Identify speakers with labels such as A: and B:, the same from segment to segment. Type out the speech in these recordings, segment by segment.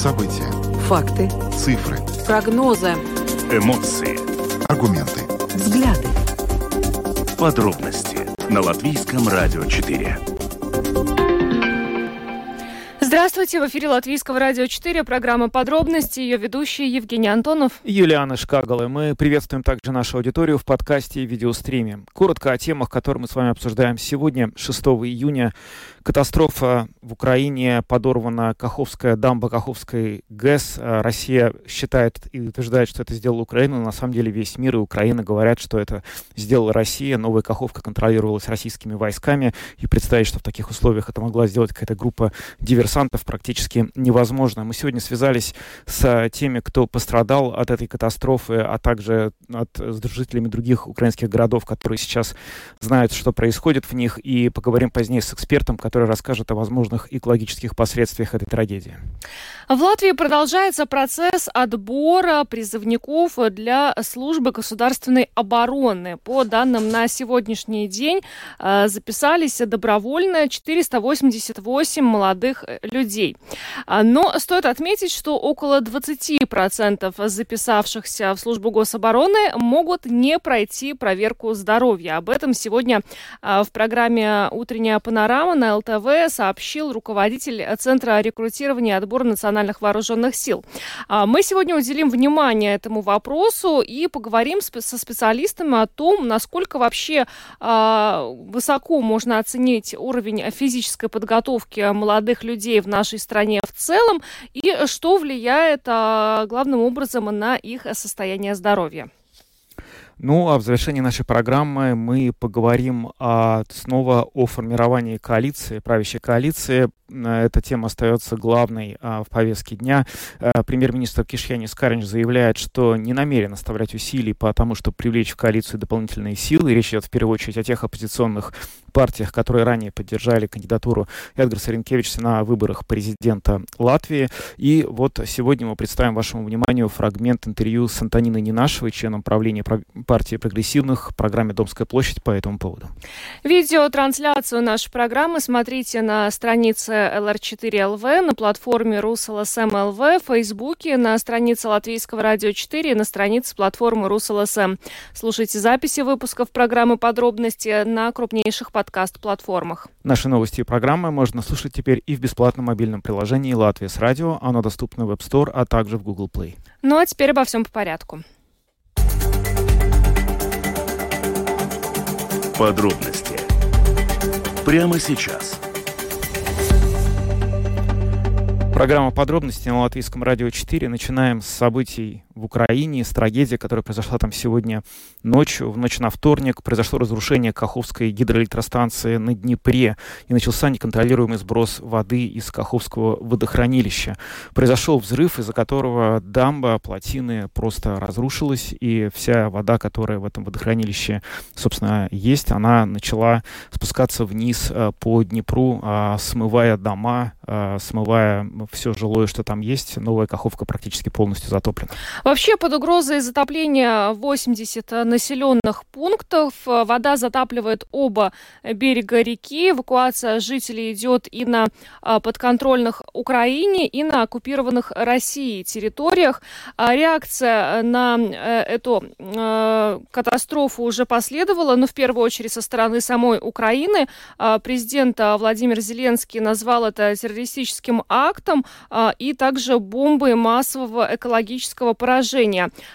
A: События.
B: Факты.
A: Цифры.
B: Прогнозы.
C: Эмоции.
A: Аргументы.
B: Взгляды.
C: Подробности на Латвийском радио 4.
D: Здравствуйте, в эфире Латвийского радио 4, программа «Подробности», ее ведущий Евгений Антонов.
E: Юлиана Шкагала. Мы приветствуем также нашу аудиторию в подкасте и видеостриме. Коротко о темах, которые мы с вами обсуждаем сегодня, 6 июня. Катастрофа в Украине, подорвана Каховская дамба Каховской ГЭС. А, Россия считает и утверждает, что это сделала Украина, но на самом деле весь мир и Украина говорят, что это сделала Россия. Новая Каховка контролировалась российскими войсками, и представить, что в таких условиях это могла сделать какая-то группа диверсантов, практически невозможно. Мы сегодня связались с теми, кто пострадал от этой катастрофы, а также от, с жителями других украинских городов, которые сейчас знают, что происходит в них, и поговорим позднее с экспертом, который расскажет о возможных экологических последствиях этой трагедии.
D: В Латвии продолжается процесс отбора призывников для службы государственной обороны. По данным на сегодняшний день э, записались добровольно 488 молодых людей. А, но стоит отметить, что около 20% записавшихся в службу гособороны могут не пройти проверку здоровья. Об этом сегодня э, в программе «Утренняя панорама» на ЛТВ сообщил руководитель Центра рекрутирования и отбора национальных вооруженных сил. А, мы сегодня уделим внимание этому вопросу и поговорим со специалистами о том, насколько вообще а, высоко можно оценить уровень физической подготовки молодых людей в нашей стране в целом и что влияет а, главным образом на их состояние здоровья.
E: Ну, а в завершении нашей программы мы поговорим а, снова о формировании коалиции, правящей коалиции. Эта тема остается главной а, в повестке дня. А, премьер-министр Кишьянис Каринч заявляет, что не намерен оставлять усилий по тому, чтобы привлечь в коалицию дополнительные силы. Речь идет в первую очередь о тех оппозиционных партиях, которые ранее поддержали кандидатуру Эдгарса Ренкевича на выборах президента Латвии. И вот сегодня мы представим вашему вниманию фрагмент интервью с Антониной Нинашевой, членом правления партии прогрессивных в программе «Домская площадь» по этому поводу.
D: Видеотрансляцию нашей программы смотрите на странице LR4LV, на платформе RusLSM.LV, в Фейсбуке, на странице Латвийского радио 4 и на странице платформы RusLSM. Слушайте записи выпусков программы «Подробности» на крупнейших подкаст-платформах.
E: Наши новости и программы можно слушать теперь и в бесплатном мобильном приложении «Латвия с радио». Оно доступно в App Store, а также в Google Play.
D: Ну а теперь обо всем по порядку.
C: Подробности прямо сейчас.
E: Программа подробности на Латвийском радио 4. Начинаем с событий в Украине, с трагедии, которая произошла там сегодня ночью. В ночь на вторник произошло разрушение Каховской гидроэлектростанции на Днепре и начался неконтролируемый сброс воды из Каховского водохранилища. Произошел взрыв, из-за которого дамба, плотины просто разрушилась, и вся вода, которая в этом водохранилище, собственно, есть, она начала спускаться вниз э, по Днепру, а, смывая дома, а, смывая все жилое, что там есть. Новая Каховка практически полностью затоплена.
D: Вообще под угрозой затопления 80 населенных пунктов. Вода затапливает оба берега реки. Эвакуация жителей идет и на а, подконтрольных Украине, и на оккупированных Россией территориях. А реакция на э, эту э, катастрофу уже последовала, но в первую очередь со стороны самой Украины. А, президент Владимир Зеленский назвал это террористическим актом и также бомбой массового экологического поражения.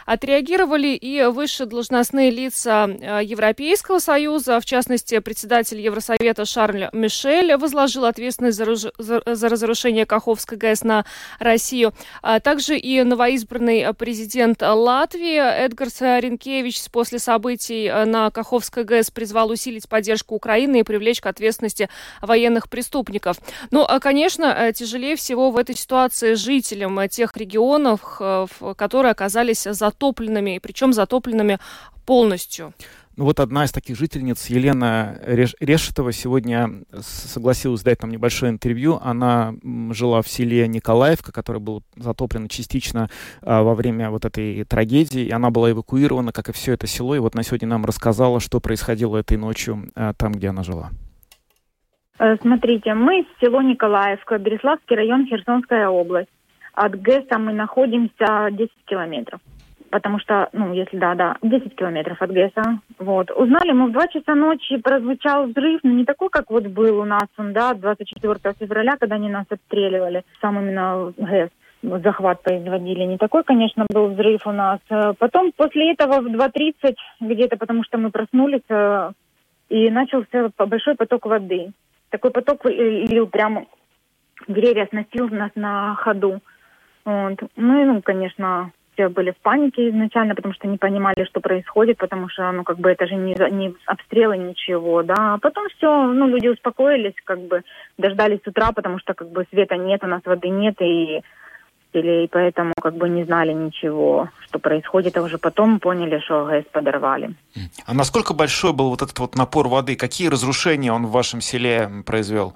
D: Отреагировали и высшие должностные лица э, Европейского Союза, в частности, председатель Евросовета Шарль Мишель возложил ответственность за, за, разрушение Каховской ГЭС на Россию. А также и новоизбранный президент Латвии Эдгарс Ренкевич после событий э, на Каховской ГЭС призвал усилить поддержку Украины и привлечь к ответственности военных преступников. Ну, а, конечно, э, тяжелее всего в этой ситуации жителям тех регионов, в которых которые оказались затопленными, причем затопленными полностью.
E: Ну вот одна из таких жительниц, Елена Решетова, сегодня согласилась дать нам небольшое интервью. Она жила в селе Николаевка, которое было затоплено частично а, во время вот этой трагедии. И она была эвакуирована, как и все это село. И вот на сегодня нам рассказала, что происходило этой ночью а, там, где она жила.
F: Э, смотрите, мы село Николаевка, Береславский район, Херсонская область.
A: От ГЭСа мы находимся 10 километров. Потому что, ну, если да, да, 10 километров от ГЭСа. Вот. Узнали мы в 2 часа ночи, прозвучал взрыв, но не такой, как вот был у нас, он, да, 24 февраля, когда они нас обстреливали, сам именно ГЭС захват производили. Не такой, конечно, был взрыв у нас. Потом после этого в 2.30 где-то, потому что мы проснулись, э, и начался большой поток воды. Такой поток лил прямо, деревья сносил нас на ходу. Вот. Ну и, ну, конечно, все были в панике изначально, потому что не понимали, что происходит, потому что, ну, как бы это же не, не обстрелы, ничего, да. А потом все, ну, люди успокоились, как бы дождались утра, потому что, как бы, света нет, у нас воды нет, и и поэтому как бы не знали ничего, что происходит, а уже потом поняли, что ГЭС подорвали.
E: А насколько большой был вот этот вот напор воды? Какие разрушения он в вашем селе произвел?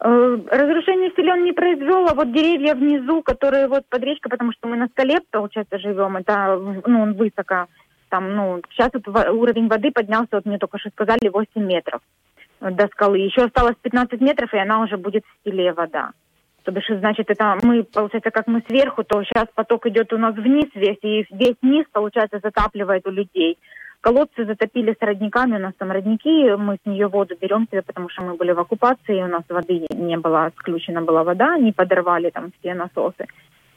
A: Э, разрушение он не произвел, а вот деревья внизу, которые вот под речкой, потому что мы на скале, получается, живем, это, ну, он высоко. Там, ну, сейчас вот уровень воды поднялся, вот мне только что сказали, 8 метров до скалы. Еще осталось 15 метров, и она уже будет в селе вода. То бишь, значит, это мы, получается, как мы сверху, то сейчас поток идет у нас вниз весь, и весь низ, получается, затапливает у людей. Колодцы затопили с родниками, у нас там родники, мы с нее воду берем себе, потому что мы были в оккупации, у нас воды не было, отключена была вода, они подорвали там все насосы,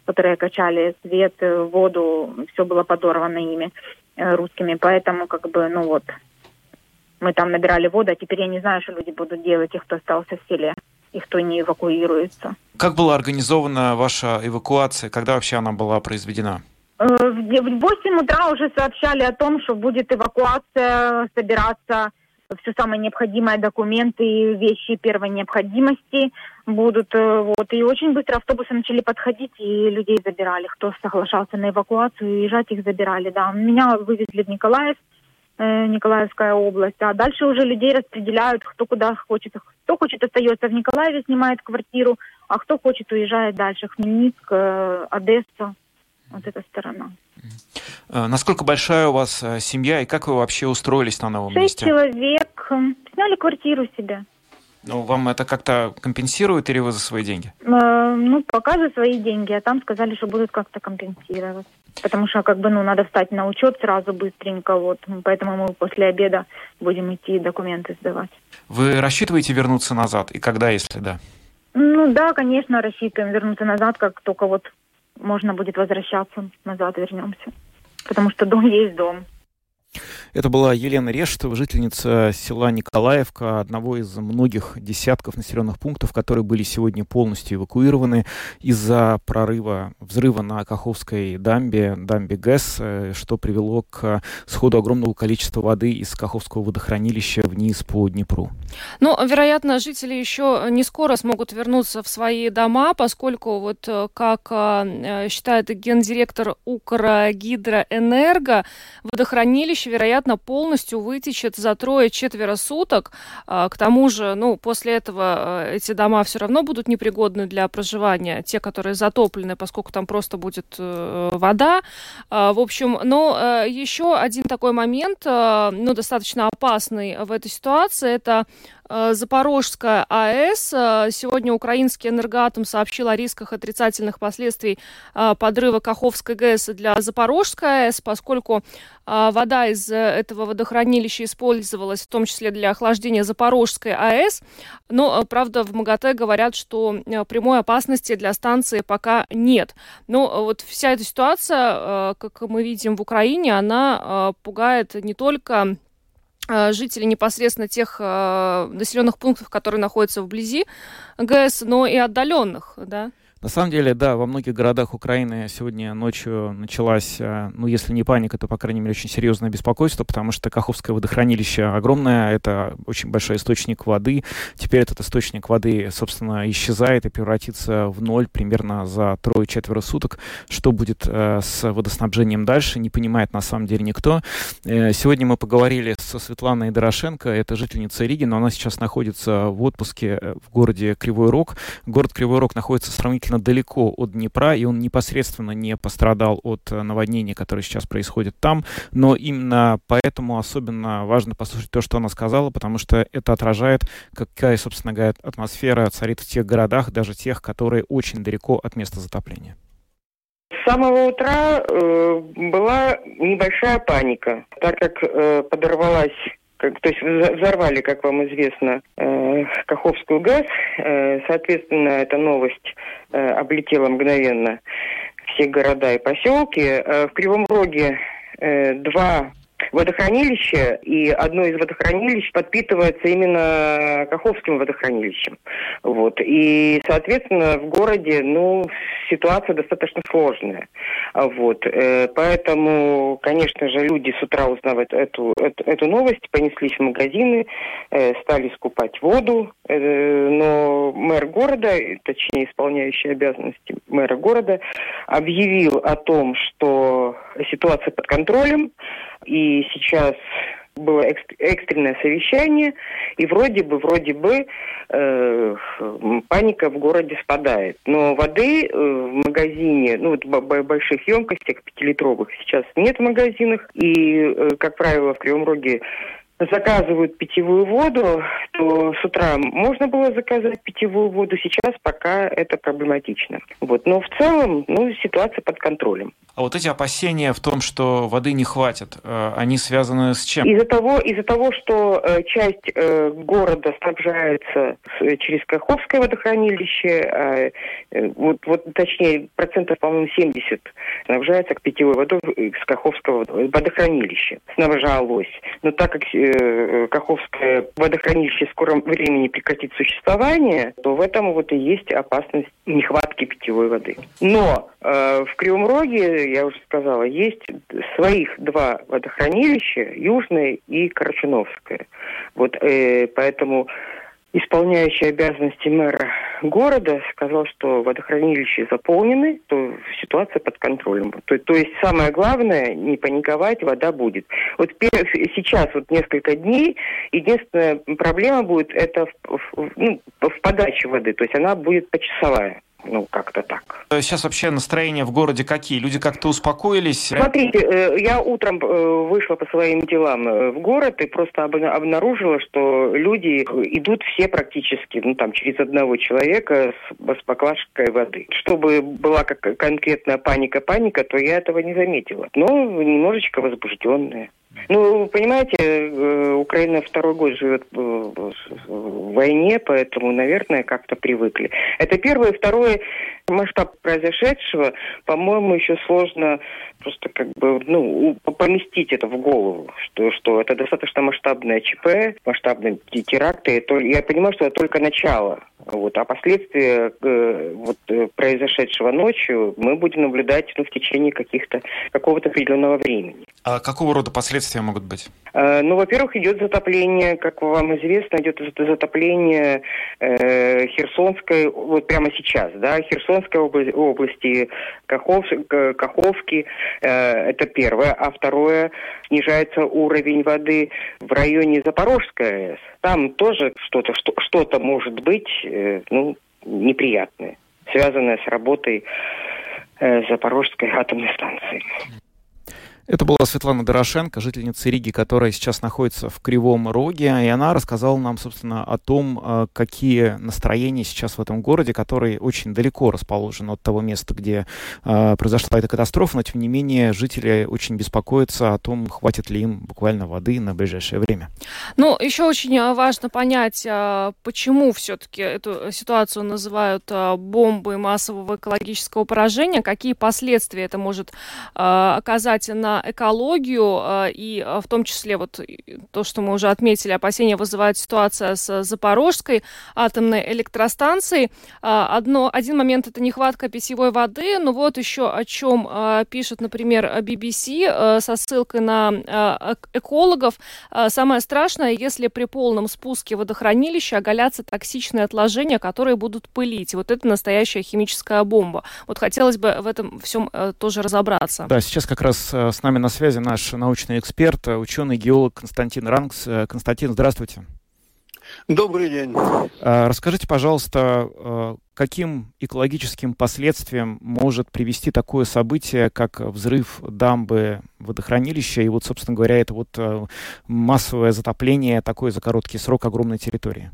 A: которые качали свет, воду, все было подорвано ими, э, русскими, поэтому как бы, ну вот, мы там набирали воду, а теперь я не знаю, что люди будут делать, тех, кто остался в селе и кто не эвакуируется.
E: Как была организована ваша эвакуация? Когда вообще она была произведена?
A: Э, в 8 утра уже сообщали о том, что будет эвакуация, собираться все самые необходимые документы и вещи первой необходимости будут. Э, вот. И очень быстро автобусы начали подходить, и людей забирали. Кто соглашался на эвакуацию, уезжать их забирали. Да. Меня вывезли в Николаев, Э, Николаевская область. А дальше уже людей распределяют, кто куда хочет. Кто хочет остается в Николаеве, снимает квартиру, а кто хочет уезжает дальше. Хмельницк, Одесса, вот эта сторона.
E: Э, насколько большая у вас семья и как вы вообще устроились на новом
A: Шесть
E: месте?
A: Шесть человек. Сняли квартиру себе.
E: Ну, вам это как-то компенсирует или вы за свои деньги?
A: Э, ну, пока за свои деньги, а там сказали, что будут как-то компенсировать. Потому что, как бы, ну, надо встать на учет сразу быстренько, вот. Поэтому мы после обеда будем идти документы сдавать.
E: Вы рассчитываете вернуться назад? И когда, если да?
A: Ну, да, конечно, рассчитываем вернуться назад, как только вот можно будет возвращаться назад, вернемся. Потому что дом есть дом.
E: Это была Елена Рештова, жительница села Николаевка, одного из многих десятков населенных пунктов, которые были сегодня полностью эвакуированы из-за прорыва, взрыва на Каховской дамбе, дамбе ГЭС, э, что привело к сходу огромного количества воды из Каховского водохранилища вниз по Днепру.
D: Ну, вероятно, жители еще не скоро смогут вернуться в свои дома, поскольку, вот э, как э, считает гендиректор Укргидроэнерго, водохранилище, вероятно, вероятно, полностью вытечет за трое-четверо суток. А, к тому же, ну, после этого э, эти дома все равно будут непригодны для проживания, те, которые затоплены, поскольку там просто будет э, вода. А, в общем, но э, еще один такой момент, ну, достаточно опасный в этой ситуации, это Э, Запорожская АЭС. Сегодня украинский энергоатом сообщил о рисках отрицательных последствий подрыва Каховской ГЭС для Запорожской АЭС, поскольку вода из этого водохранилища использовалась в том числе для охлаждения Запорожской АЭС. Но, правда, в МАГАТЭ говорят, что прямой опасности для станции пока нет. Но вот вся эта ситуация, как мы видим в Украине, она пугает не только Э, жителей непосредственно тех э, населенных пунктов, которые находятся вблизи ГЭС, но и отдаленных, да?
E: На самом деле, да, во многих городах Украины сегодня ночью началась, э, ну, если не паника, то, по крайней мере, очень серьезное беспокойство, потому что Каховское водохранилище огромное, это очень большой источник воды. Теперь этот источник воды, собственно, исчезает и превратится в ноль примерно за трое-четверо суток. Что будет э, с водоснабжением дальше, не понимает на самом деле никто. Э, сегодня мы поговорили со Светланой Дорошенко, это жительница Риги, но она сейчас находится в отпуске э, в городе Кривой Рог. Город Кривой Рог находится сравнительно относительно далеко от Днепра, и он непосредственно не пострадал от э, наводнения, которое сейчас происходит там. Но именно поэтому особенно важно послушать то, что она сказала, потому что это отражает, какая, собственно говоря, атмосфера царит в тех городах, даже тех, которые очень далеко от места затопления.
B: С самого утра э, была небольшая паника, так как э, подорвалась как, то есть взорвали, как вам известно, э, Каховскую ГЭС. Э, соответственно, эта новость э, облетела мгновенно все города и поселки. Э, в Кривом Роге э, два водохранилище, и одно из водохранилищ подпитывается именно Каховским водохранилищем. Вот. И, соответственно, в городе, ну, ситуация достаточно сложная. Вот. Э, поэтому, конечно же, люди с утра узнавают эту, эту, эту новость, понеслись в магазины, э, стали скупать воду, э, но мэр города, точнее, исполняющий обязанности мэра города, объявил о том, что ситуация под контролем, и сейчас было экстренное совещание, и вроде бы, вроде бы э, паника в городе спадает. Но воды э, в магазине, ну вот больших емкостях, пятилитровых, сейчас нет в магазинах. И, э, как правило, в Кривом Роге заказывают питьевую воду, то с утра можно было заказать питьевую воду, сейчас пока это проблематично. Вот. Но в целом ну, ситуация под контролем.
E: А вот эти опасения в том, что воды не хватит, э, они связаны с чем?
B: Из-за того, из-за того что э, часть э, города снабжается через Каховское водохранилище, а, вот, вот точнее процентов, по-моему, 70 снабжается к питьевой водой с Каховского водохранилища. Снабжалось. Но так как Каховское водохранилище в скором времени прекратит существование, то в этом вот и есть опасность нехватки питьевой воды. Но э, в Кривом Роге, я уже сказала, есть своих два водохранилища, Южное и Карачуновское. Вот э, поэтому исполняющий обязанности мэра города сказал, что водохранилища заполнены, то ситуация под контролем. То, то есть самое главное, не паниковать, вода будет. Вот сейчас, вот несколько дней, единственная проблема будет это в, в, ну, в подаче воды, то есть она будет почасовая. Ну, как-то так.
E: Сейчас вообще настроения в городе какие? Люди как-то успокоились?
B: Смотрите, э, я утром э, вышла по своим делам э, в город и просто обнаружила, что люди идут все практически, ну, там, через одного человека с, с воды. Чтобы была как конкретная паника-паника, то я этого не заметила. Но немножечко возбужденная. Ну, понимаете, Украина второй год живет в войне, поэтому, наверное, как-то привыкли. Это первое. Второе, масштаб произошедшего, по-моему, еще сложно просто как бы, ну, поместить это в голову, что, что это достаточно масштабное ЧП, масштабные теракты. Я понимаю, что это только начало. Вот, а последствия э, вот, э, произошедшего ночью мы будем наблюдать ну, в течение каких-то, какого-то определенного времени.
E: А какого рода последствия могут быть?
B: Э, ну, во-первых, идет затопление, как вам известно, идет затопление э, Херсонской, вот прямо сейчас, да, Херсонской области, области Кахов, Каховки, э, это первое. А второе, снижается уровень воды в районе Запорожской АЭС. Там тоже что-то что, что может быть, э, ну, неприятное, связанное с работой э, Запорожской атомной станции.
E: Это была Светлана Дорошенко, жительница Риги, которая сейчас находится в Кривом Роге, и она рассказала нам, собственно, о том, э, какие настроения сейчас в этом городе, который очень далеко расположен от того места, где э, произошла эта катастрофа, но, тем не менее, жители очень беспокоятся о том, хватит ли им буквально воды на ближайшее время.
D: Ну, еще очень э, важно понять, почему все-таки эту ситуацию называют бомбой массового экологического поражения, какие последствия это может оказать на экологию, э, и э, в том числе вот то, что мы уже отметили, опасения вызывает ситуация с Запорожской атомной электростанцией. Э, одно, один момент это нехватка питьевой воды, но вот еще о чем пишет, например, BBC со ссылкой на экологов. Самое страшное, если при полном спуске водохранилища оголятся токсичные отложения, которые будут пылить. Вот это настоящая химическая бомба. Вот хотелось бы в этом всем тоже разобраться.
E: Да, сейчас как раз с нами на связи наш научный эксперт, ученый-геолог Константин Ранкс. Константин, здравствуйте.
F: Добрый день.
E: А, расскажите, пожалуйста, каким экологическим последствиям может привести такое событие, как взрыв дамбы водохранилища и вот, собственно говоря, это вот массовое затопление такое за короткий срок огромной территории?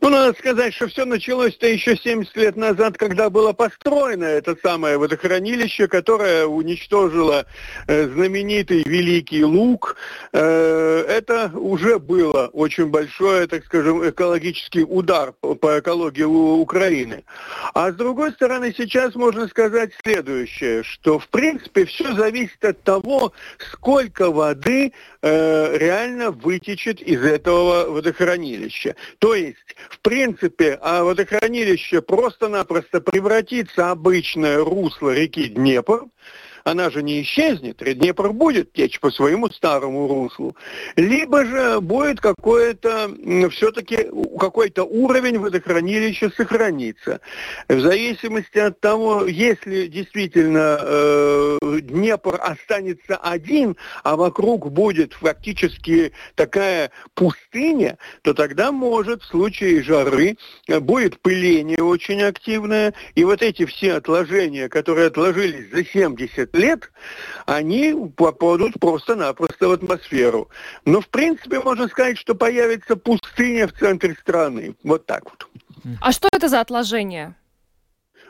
F: Ну, надо сказать, что все началось-то еще 70 лет назад, когда было построено это самое водохранилище, которое уничтожило э, знаменитый Великий Луг. Э, это уже было очень большой, так скажем, экологический удар по, по экологии Украины. А с другой стороны, сейчас можно сказать следующее, что в принципе все зависит от того, сколько воды э, реально вытечет из этого водохранилища. То есть в принципе, а водохранилище просто-напросто превратится обычное русло реки Днепр, она же не исчезнет, Днепр будет течь по своему старому руслу, либо же будет какое-то, все-таки какой-то уровень водохранилища сохраниться. В зависимости от того, если действительно э, Днепр останется один, а вокруг будет фактически такая пустыня, то тогда может в случае жары будет пыление очень активное, и вот эти все отложения, которые отложились за 70 лет, они попадут просто-напросто в атмосферу. Но, в принципе, можно сказать, что появится пустыня в центре страны. Вот так вот.
D: А что это за отложение?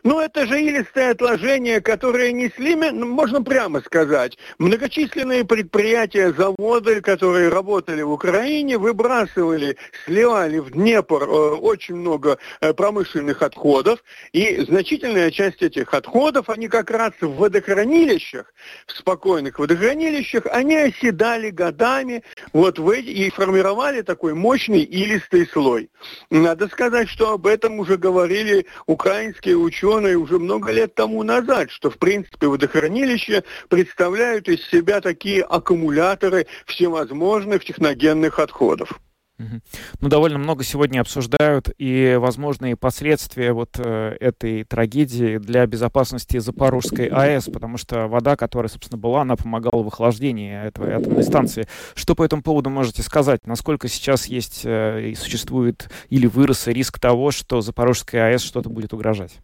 F: Ну, это же илистые отложения, которые несли, ну, можно прямо сказать, многочисленные предприятия, заводы, которые работали в Украине, выбрасывали, сливали в Днепр э, очень много э, промышленных отходов, и значительная часть этих отходов, они как раз в водохранилищах, в спокойных водохранилищах, они оседали годами вот в эти, и формировали такой мощный илистый слой. Надо сказать, что об этом уже говорили украинские ученые, ученые уже много лет тому назад, что, в принципе, водохранилища представляют из себя такие аккумуляторы всевозможных техногенных отходов.
E: Ну, довольно много сегодня обсуждают и возможные последствия вот э, этой трагедии для безопасности Запорожской АЭС, потому что вода, которая, собственно, была, она помогала в охлаждении этой атомной станции. Что по этому поводу можете сказать? Насколько сейчас есть э, и существует или вырос риск того, что Запорожская АЭС что-то будет угрожать?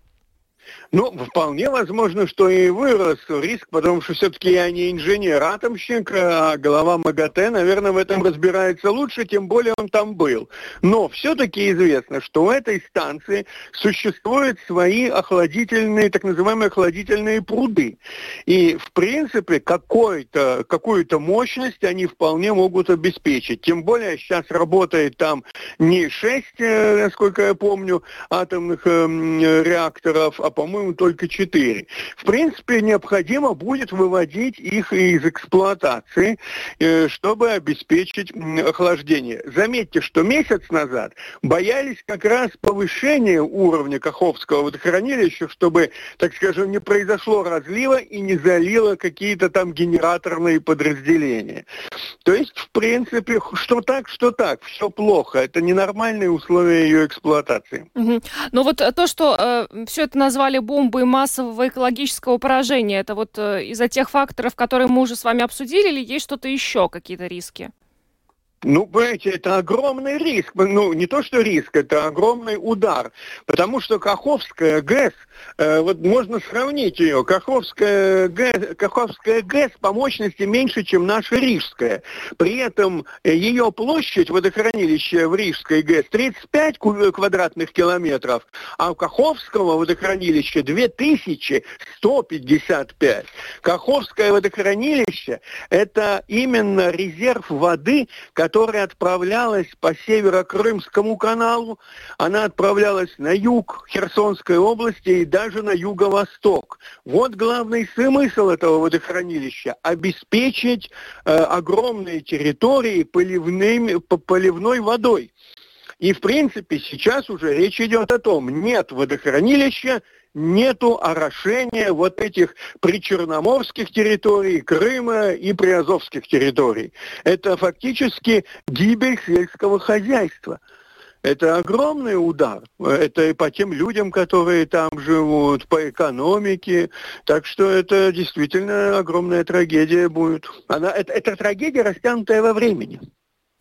F: Ну, вполне возможно, что и вырос риск, потому что все-таки я не инженер-атомщик, а глава МАГАТЭ, наверное, в этом разбирается лучше, тем более он там был. Но все-таки известно, что у этой станции существуют свои охладительные, так называемые охладительные пруды. И, в принципе, какую-то какую мощность они вполне могут обеспечить. Тем более сейчас работает там не 6, э, насколько я помню, атомных эм, реакторов, а по-моему, только 4. В принципе, необходимо будет выводить их из эксплуатации, э, чтобы обеспечить охлаждение. Заметьте, что месяц назад боялись как раз повышения уровня Каховского водохранилища, чтобы, так скажем, не произошло разлива и не залило какие-то там генераторные подразделения. То есть, в принципе, что так, что так, все плохо. Это ненормальные условия ее эксплуатации.
D: Угу. Но вот то, что э, все это назвали назвали бомбой массового экологического поражения. Это вот э, из-за тех факторов, которые мы уже с вами обсудили, или есть что-то еще, какие-то риски?
F: Ну, понимаете, это огромный риск. Ну, не то, что риск, это огромный удар. Потому что Каховская ГЭС, э, вот можно сравнить ее, Каховская ГЭС, Каховская ГЭС по мощности меньше, чем наша Рижская. При этом ее площадь водохранилища в Рижской ГЭС 35 квадратных километров, а у Каховского водохранилища 2155. Каховское водохранилище – это именно резерв воды, который которая отправлялась по Северо-Крымскому каналу, она отправлялась на юг Херсонской области и даже на юго-восток. Вот главный смысл этого водохранилища – обеспечить э, огромные территории поливными, поливной водой. И, в принципе, сейчас уже речь идет о том, нет водохранилища, нету орошения вот этих причерноморских территорий, Крыма и приазовских территорий. Это фактически гибель сельского хозяйства. Это огромный удар. Это и по тем людям, которые там живут, по экономике. Так что это действительно огромная трагедия будет. Она, это, это трагедия, растянутая во времени.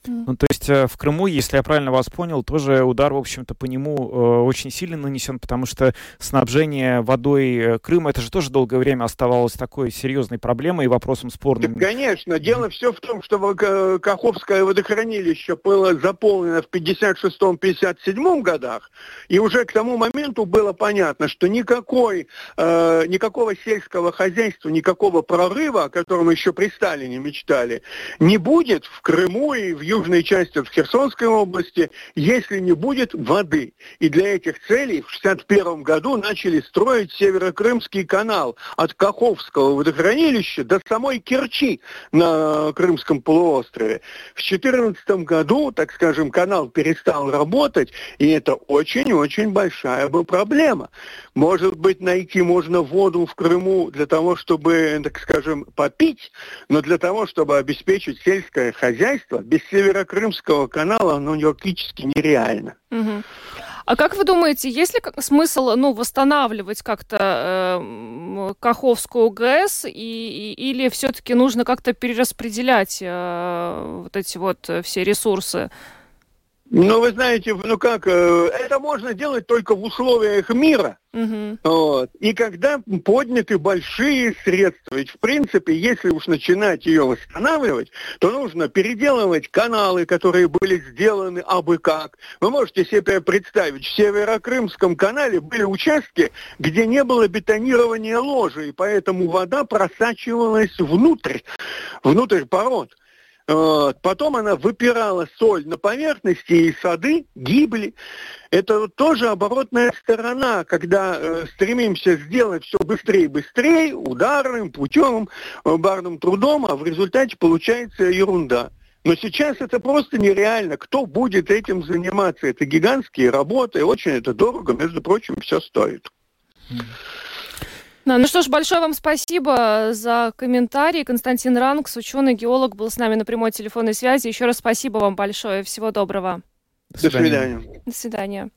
E: Ну, то есть э, в Крыму, если я правильно вас понял, тоже удар, в общем-то, по нему э, очень сильно нанесен, потому что снабжение водой э, Крыма, это же тоже долгое время оставалось такой серьезной проблемой и вопросом спорным.
F: Да, конечно. Дело все в том, что Каховское водохранилище было заполнено в 56-57 годах, и уже к тому моменту было понятно, что никакой, никакого сельского хозяйства, никакого прорыва, о котором еще при Сталине мечтали, не будет в Крыму и в южной части, в Херсонской области, если не будет воды. И для этих целей в 1961 году начали строить Северокрымский канал от Каховского водохранилища до самой Керчи на Крымском полуострове. В 2014 году, так скажем, канал перестал работать, и это очень-очень большая бы проблема. Может быть, найти можно воду в Крыму для того, чтобы, так скажем, попить, но для того, чтобы обеспечить сельское хозяйство, без Северокрымского канала оно практически нереально.
D: А как вы думаете, есть ли смысл ну, восстанавливать как-то э, Каховскую ГЭС, и, и, или все-таки нужно как-то перераспределять э, вот эти вот все ресурсы?
F: Ну, вы знаете, ну как, э, это можно делать только в условиях мира. Угу. Вот. И когда подняты большие средства, ведь в принципе, если уж начинать ее восстанавливать, то нужно переделывать каналы, которые были сделаны абы как. Вы можете себе представить, в Северокрымском канале были участки, где не было бетонирования ложи, и поэтому вода просачивалась внутрь, внутрь пород. Потом она выпирала соль на поверхности, и сады гибли. Это тоже оборотная сторона, когда э, стремимся сделать все быстрее и быстрее, ударным путем, барным трудом, а в результате получается ерунда. Но сейчас это просто нереально. Кто будет этим заниматься? Это гигантские работы, очень это дорого, между прочим, все стоит.
D: Да, ну что ж, большое вам спасибо за комментарий. Константин Ранкс, ученый-геолог, был с нами на прямой телефонной связи. Еще раз спасибо вам большое. Всего доброго.
F: До свидания.
D: До свидания.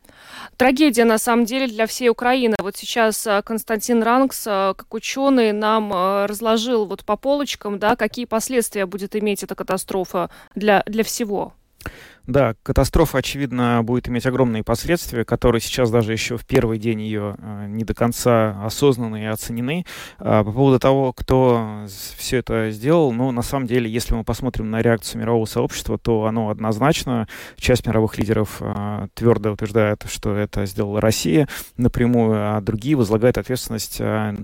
D: Трагедия, на самом деле, для всей Украины. Вот сейчас а, Константин Ранкс, а, как ученый, нам а, разложил вот по полочкам, да, какие последствия будет иметь эта катастрофа для, для всего.
E: Да, катастрофа, очевидно, будет иметь огромные последствия, которые сейчас даже еще в первый день ее э, не до конца осознаны и оценены. А, по поводу того, кто все это сделал, ну, на самом деле, если мы посмотрим на реакцию мирового сообщества, то оно однозначно. Часть мировых лидеров а, твердо утверждает, что это сделала Россия напрямую, а другие возлагают ответственность а,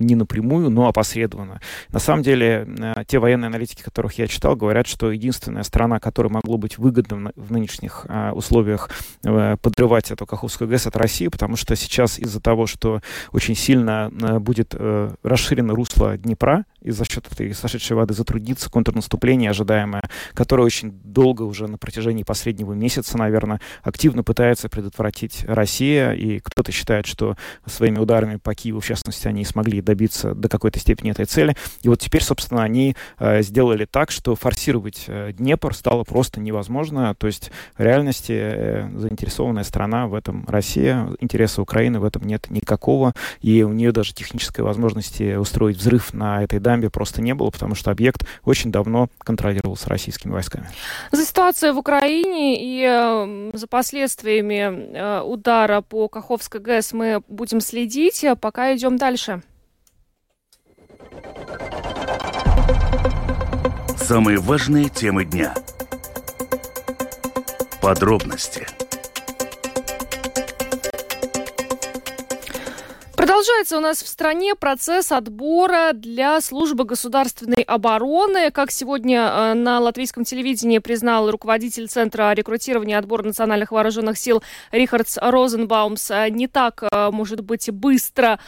E: не напрямую, но опосредованно. На самом деле, те военные аналитики, которых я читал, говорят, что единственная страна, которая могло быть выгодна в, в нынешних а, условиях а, подрывать эту Каховскую ГЭС от России, потому что сейчас из-за того, что очень сильно а, будет а, расширено русло Днепра, и за счет этой сошедшей воды затруднится контрнаступление ожидаемое, которое очень долго уже на протяжении последнего месяца, наверное, активно пытается предотвратить Россия, и кто-то считает, что своими ударами по Киеву, в частности, они смогли добиться до какой-то степени этой цели. И вот теперь, собственно, они э, сделали так, что форсировать э, Днепр стало просто невозможно. То есть в реальности э, заинтересованная страна в этом Россия, интереса Украины в этом нет никакого, и у нее даже технической возможности устроить взрыв на этой дамбе просто не было, потому что объект очень давно контролировался российскими войсками.
D: За ситуацией в Украине и э, за последствиями э, удара по Каховской ГЭС мы будем следить. Пока идем дальше.
C: Самые важные темы дня. Подробности –
D: Продолжается у нас в стране процесс отбора для службы государственной обороны. Как сегодня э, на латвийском телевидении признал руководитель Центра рекрутирования и отбора национальных вооруженных сил Рихардс Розенбаумс, э, не так, э, может быть, быстро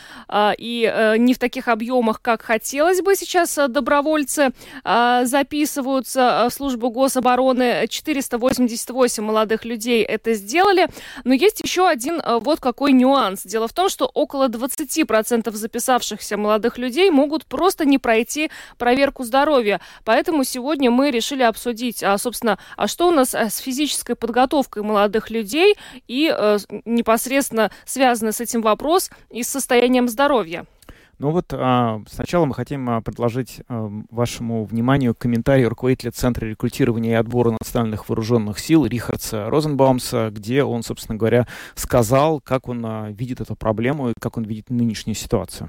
D: и не в таких объемах, как хотелось бы сейчас добровольцы записываются в службу гособороны. 488 молодых людей это сделали. Но есть еще один вот какой нюанс. Дело в том, что около 20 20% записавшихся молодых людей могут просто не пройти проверку здоровья. Поэтому сегодня мы решили обсудить, а, собственно, а что у нас э, с физической подготовкой молодых людей и э, непосредственно связанный с этим вопрос и с состоянием здоровья.
E: Ну вот а, сначала мы хотим а, предложить а, вашему вниманию комментарий руководителя Центра рекрутирования и отбора национальных вооруженных сил Рихардса Розенбаумса, где он, собственно говоря, сказал, как он а, видит эту проблему и как он видит нынешнюю ситуацию.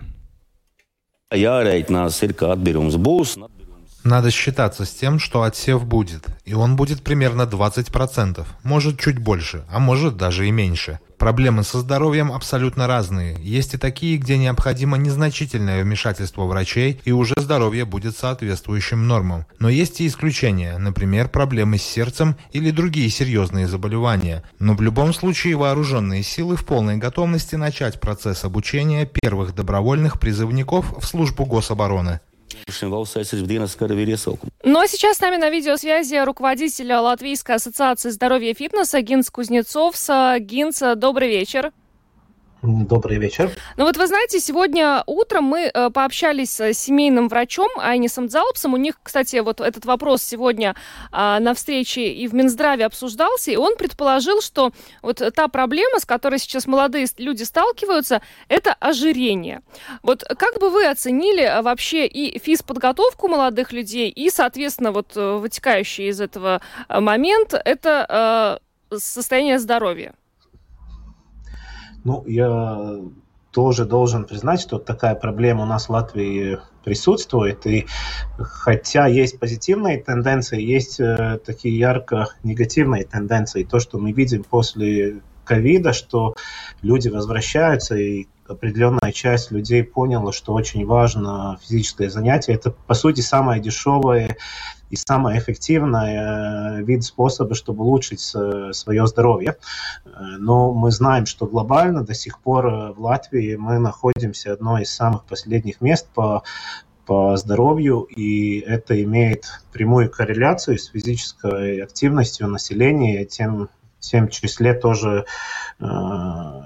G: Jārēķinās ir, ka atbīrums būs.
H: Надо считаться с тем, что отсев будет, и он будет примерно 20%, может чуть больше, а может даже и меньше. Проблемы со здоровьем абсолютно разные. Есть и такие, где необходимо незначительное вмешательство врачей, и уже здоровье будет соответствующим нормам. Но есть и исключения, например, проблемы с сердцем или другие серьезные заболевания. Но в любом случае вооруженные силы в полной готовности начать процесс обучения первых добровольных призывников в службу гособороны.
D: Ну а сейчас с нами на видеосвязи руководитель Латвийской ассоциации здоровья и фитнеса Гинс Кузнецов. Гинс, добрый вечер.
I: Добрый вечер.
D: Ну вот вы знаете, сегодня утром мы э, пообщались с семейным врачом Айнисом Дзалпсом. У них, кстати, вот этот вопрос сегодня э, на встрече и в Минздраве обсуждался, и он предположил, что вот та проблема, с которой сейчас молодые люди сталкиваются, это ожирение. Вот как бы вы оценили э, вообще и физподготовку молодых людей, и, соответственно, вот э, вытекающий из этого э, момент, это э, состояние здоровья?
I: Ну, я тоже должен признать, что такая проблема у нас в Латвии присутствует. И хотя есть позитивные тенденции, есть э, такие ярко негативные тенденции. То, что мы видим после ковида, что люди возвращаются, и определенная часть людей поняла, что очень важно физическое занятие. Это, по сути, самое дешевое и самый эффективный э, вид способа, чтобы улучшить свое здоровье. Э, но мы знаем, что глобально до сих пор э, в Латвии мы находимся одной из самых последних мест по по здоровью, и это имеет прямую корреляцию с физической активностью населения, тем, тем числе тоже э,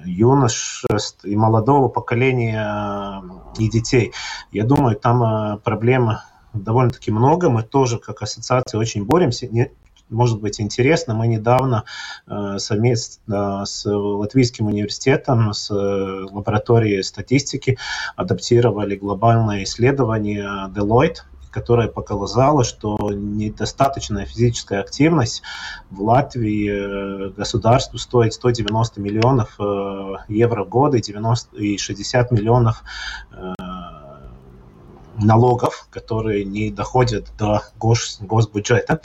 I: юношеств и молодого поколения и детей. Я думаю, там э, проблема довольно-таки много. Мы тоже, как ассоциация, очень боремся. Не, может быть интересно, мы недавно э, совместно с Латвийским университетом, с э, лабораторией статистики адаптировали глобальное исследование Deloitte, которое показало, что недостаточная физическая активность в Латвии э, государству стоит 190 миллионов э, евро в год и, 90, и 60 миллионов э, налогов, которые не доходят до гос, госбюджета.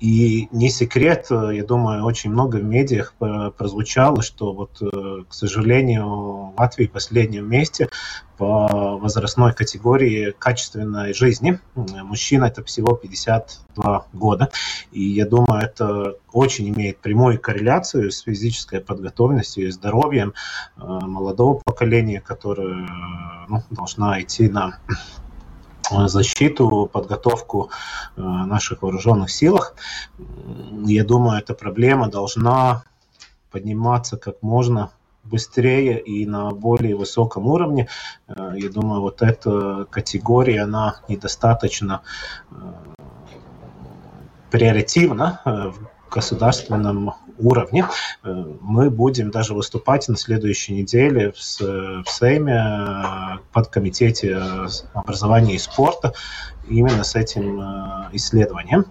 I: И не секрет, я думаю, очень много в медиах прозвучало, что вот, к сожалению, Латвия в последнем месте по возрастной категории качественной жизни. Мужчина это всего 52 года. И я думаю, это очень имеет прямую корреляцию с физической подготовленностью и здоровьем молодого поколения, которое ну, должна идти на защиту, подготовку э, наших вооруженных силах. Я думаю, эта проблема должна подниматься как можно быстрее и на более высоком уровне. Э, я думаю, вот эта категория, она недостаточно э, приоритетна в государственном уровне. Э, мы будем даже выступать на следующей неделе в, в Сейме э, под комитете образования и спорта именно с этим э, исследованием.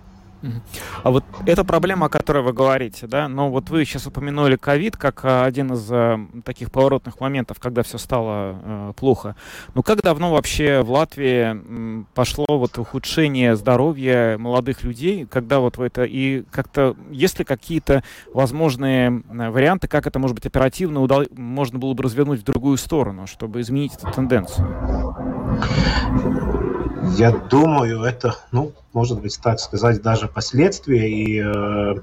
E: А вот эта проблема, о которой вы говорите, да, но вот вы сейчас упомянули ковид как а, один из а, таких поворотных моментов, когда все стало а, плохо. Ну как давно вообще в Латвии пошло вот ухудшение здоровья молодых людей, когда вот в это и как-то есть ли какие-то возможные варианты, как это может быть оперативно удал, можно было бы развернуть в другую сторону, чтобы изменить эту тенденцию?
I: Я думаю, это, ну, может быть, так сказать, даже последствия и э,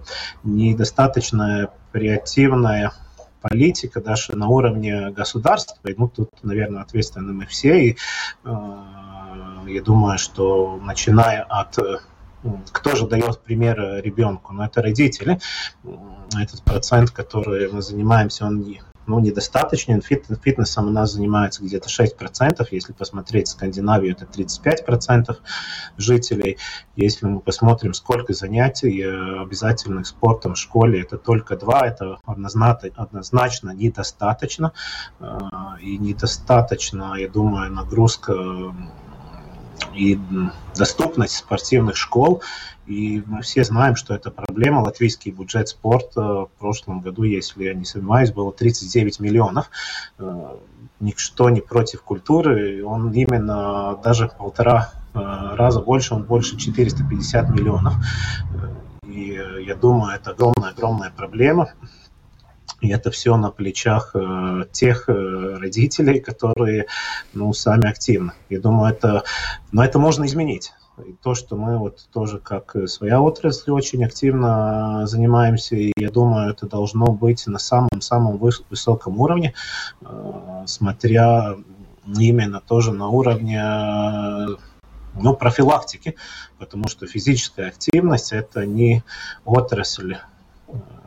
I: недостаточная креативная политика даже на уровне государства. И, ну, тут, наверное, ответственны мы все. И э, я думаю, что начиная от кто же дает пример ребенку? Ну, это родители. Этот процент, который мы занимаемся, он ну, недостаточен. Фит, фитнесом у нас занимается где-то 6%. Если посмотреть Скандинавию, это 35% жителей. Если мы посмотрим, сколько занятий э, обязательных спортом в школе, это только два. Это однозначно, однозначно недостаточно. Э, и недостаточно, я думаю, нагрузка и доступность спортивных школ. И мы все знаем, что это проблема. Латвийский бюджет спорта в прошлом году, если я не ошибаюсь, было 39 миллионов. Э, ничто не против культуры. Он именно даже полтора э, раза больше, он больше 450 миллионов. Э, и я думаю, это огромная-огромная проблема. И это все на плечах э, тех э, родителей, которые ну, сами активны. Я думаю, это, но это можно изменить. И то, что мы вот тоже как своя отрасль очень активно занимаемся, и я думаю, это должно быть на самом-самом высоком уровне, э, смотря именно тоже на уровне ну, профилактики, потому что физическая активность – это не отрасль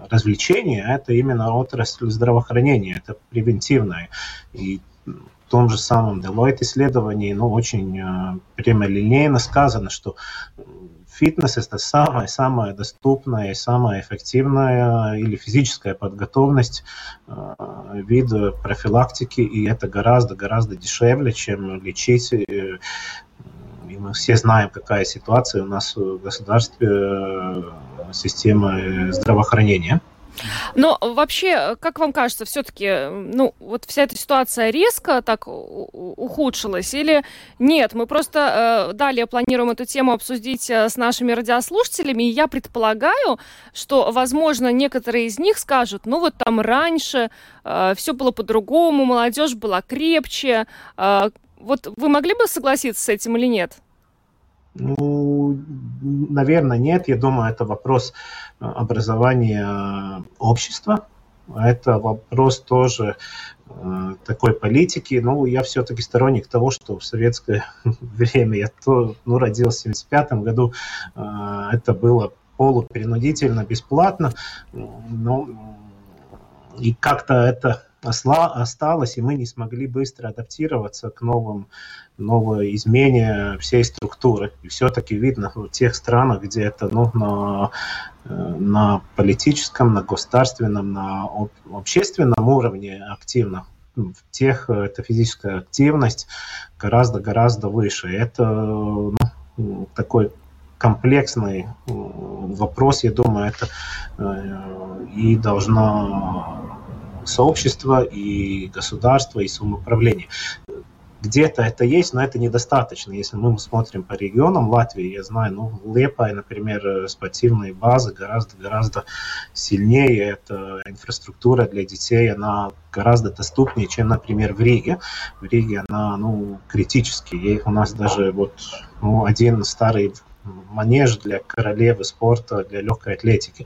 I: развлечения, а это именно отрасль здравоохранения, это превентивное. И в том же самом Deloitte исследовании ну, очень э, прямолинейно сказано, что фитнес это самая-самая доступная и самая эффективная или физическая подготовленность э, вид профилактики, и это гораздо-гораздо дешевле, чем лечить э, и мы все знаем, какая ситуация у нас в государстве э, системы здравоохранения.
D: Но вообще, как вам кажется, все-таки, ну, вот вся эта ситуация резко так ухудшилась или нет? Мы просто э, далее планируем эту тему обсудить э, с нашими радиослушателями, и я предполагаю, что, возможно, некоторые из них скажут, ну, вот там раньше э, все было по-другому, молодежь была крепче. Э, вот вы могли бы согласиться с этим или нет?
I: Ну, наверное, нет. Я думаю, это вопрос э, образования общества. Это вопрос тоже э, такой политики. Ну, я все-таки сторонник того, что в советское время, я то, ну, родился в 75 году, э, это было полупринудительно, бесплатно. Ну, и как-то это осталось, и мы не смогли быстро адаптироваться к новым, новой измене всей структуры. И все-таки видно в тех странах, где это ну, на, на политическом, на государственном, на общественном уровне активно в тех эта физическая активность гораздо-гораздо выше. Это ну, такой комплексный вопрос, я думаю, это э, и должно сообщества, и государства, и самоуправления. Где-то это есть, но это недостаточно. Если мы смотрим по регионам Латвии, я знаю, ну, Лепай, например, спортивные базы гораздо-гораздо сильнее. Это инфраструктура для детей, она гораздо доступнее, чем, например, в Риге. В Риге она, ну, критически. И у нас даже вот ну, один старый манеж для королевы спорта, для легкой атлетики.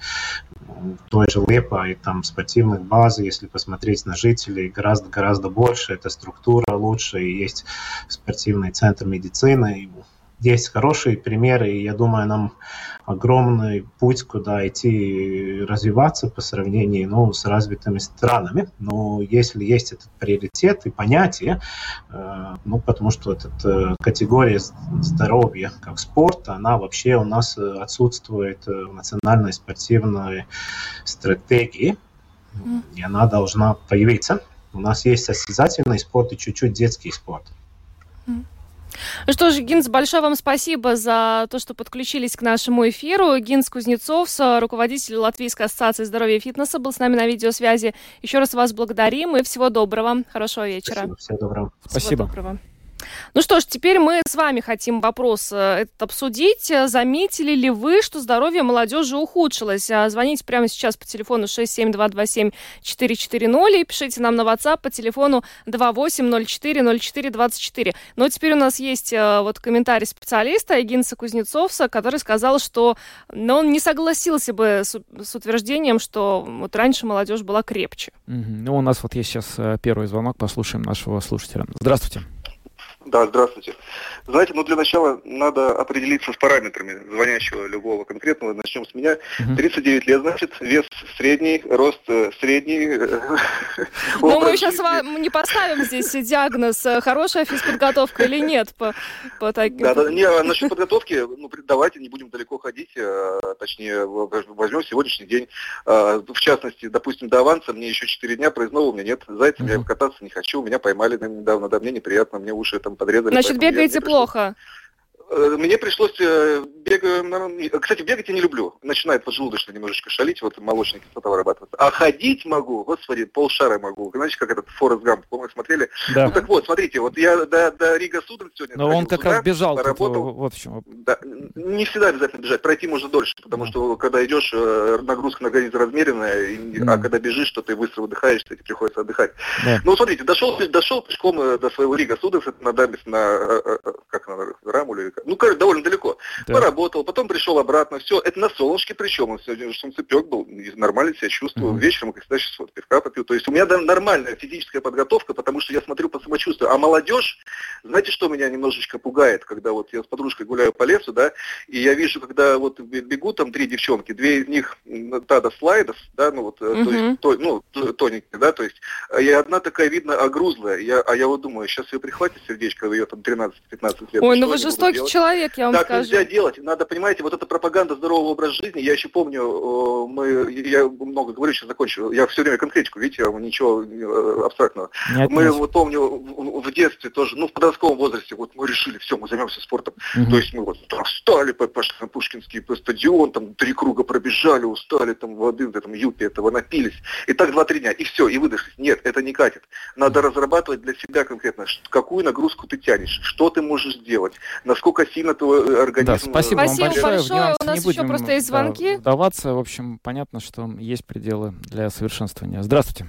I: Той же Лепа и там спортивных баз, если посмотреть на жителей, гораздо-гораздо больше, эта структура лучше, и есть спортивный центр медицины, есть хорошие примеры, и я думаю, нам огромный путь, куда идти развиваться по сравнению ну, с развитыми странами. Но если есть этот приоритет и понятие, э, ну, потому что эта э, категория здоровья как спорт, она вообще у нас отсутствует в национальной спортивной стратегии, и она должна появиться. У нас есть состязательный спорт и чуть-чуть детский спорт.
D: Ну что ж, Гинс, большое вам спасибо за то, что подключились к нашему эфиру. Гинс Кузнецов, руководитель Латвийской ассоциации здоровья и фитнеса, был с нами на видеосвязи. Еще раз вас благодарим и всего доброго. Хорошего вечера.
I: Спасибо. Всего доброго.
E: Всего спасибо.
D: доброго. Ну что ж, теперь мы с вами хотим вопрос э, этот обсудить. Заметили ли вы, что здоровье молодежи ухудшилось? А, звоните прямо сейчас по телефону 67227-440 и пишите нам на WhatsApp по телефону 28040424. Но теперь у нас есть э, вот комментарий специалиста Эгинса Кузнецовса, который сказал, что но он не согласился бы с, с утверждением, что вот раньше молодежь была крепче.
E: Угу. Ну, у нас вот есть сейчас э, первый звонок, послушаем нашего слушателя. Здравствуйте.
G: Да, здравствуйте. Знаете, ну для начала надо определиться с параметрами звонящего любого конкретного. Начнем с меня. 39 лет, значит, вес средний, рост э, средний.
D: Э, ну мы сейчас вам не поставим здесь диагноз, э, хорошая физподготовка или нет по, по таким...
G: Да, да, не, а насчет подготовки, ну давайте не будем далеко ходить, точнее возьмем сегодняшний день. В частности, допустим, до аванса мне еще 4 дня проездного у меня нет. Зайцем я кататься не хочу, меня поймали недавно, да, мне неприятно, мне уши там подрезали.
D: Значит, бегаете плохо.
G: Э, мне пришлось э, бегать, кстати, бегать я не люблю. Начинает поджелудочно немножечко шалить, вот молочная кислота вырабатывается. А ходить могу, господи, полшара могу. Знаете, как этот Форест Гамп, по-моему, смотрели? Да. Ну так вот, смотрите, вот я до, до Рига Суден сегодня
E: Но он как сюда, раз бежал, поработал. Тут, вот в чем.
G: Да, не всегда обязательно бежать, пройти можно дольше, потому что когда идешь, э, нагрузка на организм размеренная, mm. а когда бежишь, что ты быстро выдыхаешь, тебе приходится отдыхать. Да. Ну, смотрите, дошел, дошел пешком до своего Рига Суден, на Дамис, на, как на Раму или ну, короче, довольно далеко. Да. Поработал, потом пришел обратно, все, это на солнышке причем, он сегодня солнцепек был, нормально себя чувствовал, mm-hmm. вечером, как всегда, сейчас вот пивка попил. То есть у меня нормальная физическая подготовка, потому что я смотрю по самочувствию. А молодежь, знаете, что меня немножечко пугает, когда вот я с подружкой гуляю по лесу, да, и я вижу, когда вот бегут там три девчонки, две из них Тада Слайдос, да, ну вот, mm-hmm. то есть, то, ну, тоненькие, да, то есть, и одна такая, видно, огрузлая, я, а я вот думаю, сейчас ее прихватит сердечко, ее там 13-15 лет.
D: Ой, ну вы жестокий человек, я вам
G: так
D: скажу.
G: нельзя делать. Надо, понимаете, вот эта пропаганда здорового образа жизни, я еще помню, э, мы, я много говорю, сейчас закончу, я все время конкретику, видите, ничего э, абстрактного. Нет, мы, нет. вот помню, в, в детстве тоже, ну, в подростковом возрасте, вот мы решили, все, мы займемся спортом. Угу. То есть мы вот там встали, пошли на Пушкинский стадион, там три круга пробежали, устали, там воды в этом юпе этого напились. И так два-три дня, и все, и выдохлись. Нет, это не катит. Надо разрабатывать для себя конкретно, какую нагрузку ты тянешь, что ты можешь сделать, насколько сильно твой э, организм...
E: Да, спасибо, спасибо вам большое.
D: большое. У нас не будем еще просто есть звонки.
E: Вдаваться, в общем, понятно, что есть пределы для совершенствования. Здравствуйте.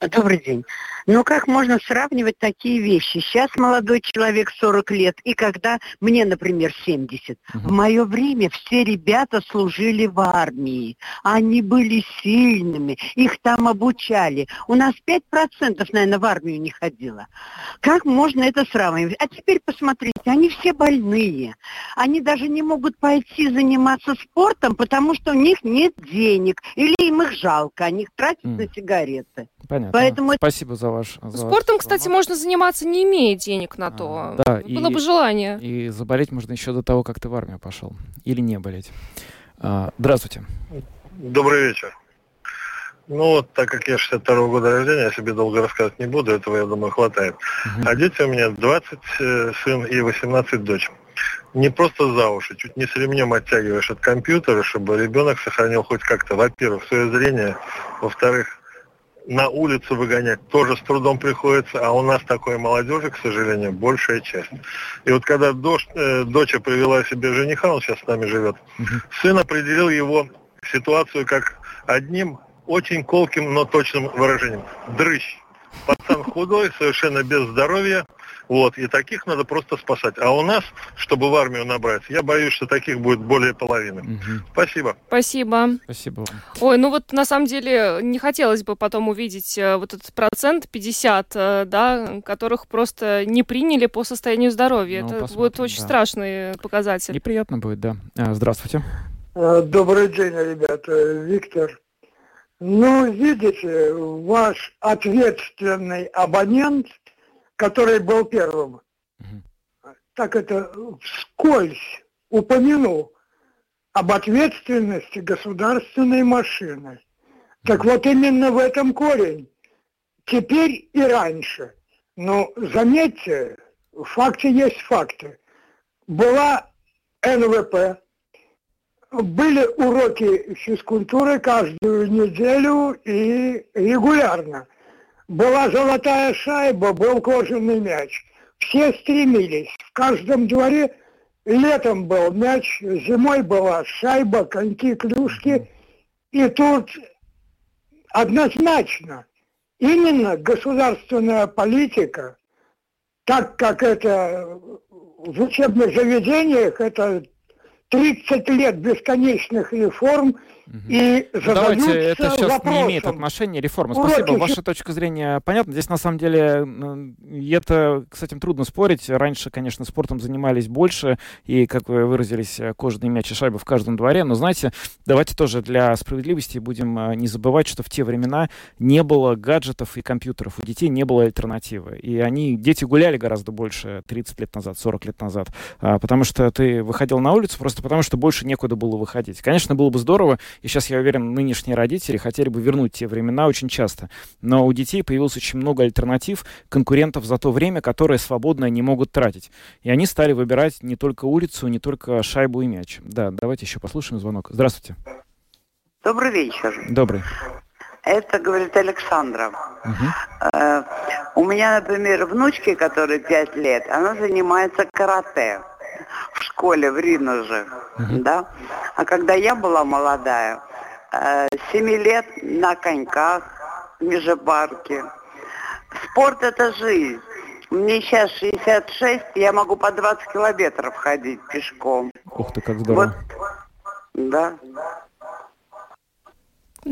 J: Добрый день. Ну как можно сравнивать такие вещи? Сейчас молодой человек 40 лет, и когда мне, например, 70. Угу. В мое время все ребята служили в армии. Они были сильными, их там обучали. У нас 5%, наверное, в армию не ходило. Как можно это сравнивать? А теперь посмотрите, они все больные. Они даже не могут пойти заниматься спортом, потому что у них нет денег. Или их жалко, они их тратят mm. на сигареты.
E: Понятно. Поэтому... Спасибо за ваш... За
D: Спортом, ваш... кстати, можно заниматься, не имея денег на то. А, да, Было и, бы желание.
E: И заболеть можно еще до того, как ты в армию пошел. Или не болеть. А, здравствуйте.
K: Добрый вечер. Ну, вот, так как я 62 -го года рождения, я себе долго рассказывать не буду, этого, я думаю, хватает. Uh-huh. А дети у меня 20 э, сын и 18 дочь. Не просто за уши, чуть не с ремнем оттягиваешь от компьютера, чтобы ребенок сохранил хоть как-то, во-первых, свое зрение, во-вторых, на улицу выгонять тоже с трудом приходится, а у нас такой молодежи, к сожалению, большая часть. И вот когда дочь, э, дочь привела себе жениха, он сейчас с нами живет, сын определил его ситуацию как одним очень колким, но точным выражением. Дрыщ. Пацан худой, совершенно без здоровья, вот, и таких надо просто спасать. А у нас, чтобы в армию набрать, я боюсь, что таких будет более половины. Угу. Спасибо.
D: Спасибо.
E: Спасибо.
D: Ой, ну вот на самом деле не хотелось бы потом увидеть э, вот этот процент 50, э, да, которых просто не приняли по состоянию здоровья. Ну, Это будет очень да. страшный показатель.
E: Неприятно будет, да. Э, здравствуйте.
L: Добрый день, ребята. Виктор. Ну, видите, ваш ответственный абонент – который был первым, угу. так это вскользь упомянул об ответственности государственной машины. Так вот именно в этом корень. Теперь и раньше. Но заметьте, факты есть факты. Была НВП, были уроки физкультуры каждую неделю и регулярно – была золотая шайба, был кожаный мяч. Все стремились. В каждом дворе летом был мяч, зимой была шайба, коньки, клюшки. И тут однозначно именно государственная политика, так как это в учебных заведениях, это 30 лет бесконечных реформ,
M: И
E: ну, Давайте, это сейчас вопросом, не имеет отношения реформы. Спасибо, ваша точка зрения понятна. Здесь, на самом деле, это, с этим трудно спорить. Раньше, конечно, спортом занимались больше, и, как вы выразились, кожаный мяч и шайба в каждом дворе. Но, знаете, давайте тоже для справедливости будем а, не забывать, что в те времена не было гаджетов и компьютеров. У детей не было альтернативы. И они, дети гуляли гораздо больше 30 лет назад, 40 лет назад. А, потому что ты выходил на улицу просто потому, что больше некуда было выходить. Конечно, было бы здорово, и сейчас, я уверен, нынешние родители хотели бы вернуть те времена очень часто. Но у детей появилось очень много альтернатив, конкурентов за то время, которое свободно они могут тратить. И они стали выбирать не только улицу, не только шайбу и мяч. Да, давайте еще послушаем звонок. Здравствуйте.
N: Добрый вечер.
E: Добрый.
N: Это говорит Александра. Угу. Э, у меня, например, внучки, которой 5 лет, она занимается карате в школе в Ринуже, угу. да. А когда я была молодая, э, 7 лет на коньках в Межебарке. Спорт это жизнь. Мне сейчас 66, я могу по 20 километров ходить пешком.
E: Ух ты, как здорово.
N: Вот, да.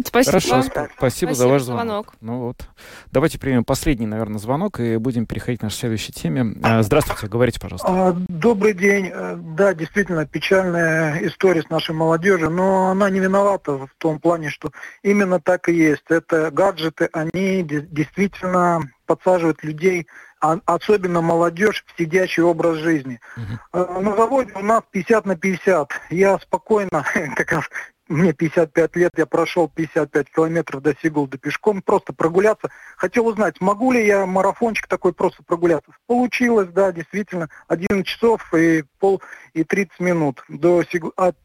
D: Спасибо.
E: Хорошо, спасибо, спасибо за ваш звонок. звонок. Ну вот. Давайте примем последний, наверное, звонок и будем переходить к нашей следующей теме. А, здравствуйте, говорите, пожалуйста. А,
M: добрый день. Э, да, действительно, печальная история с нашей молодежью, но она не виновата в том плане, что именно так и есть. Это гаджеты, они действительно подсаживают людей а особенно молодежь в сидячий образ жизни. Uh-huh. На заводе у нас 50 на 50. Я спокойно, как раз мне 55 лет, я прошел 55 километров до Сигулда пешком, просто прогуляться. Хотел узнать, могу ли я марафончик такой просто прогуляться. Получилось, да, действительно, 11 часов и пол и 30 минут до Сигу... от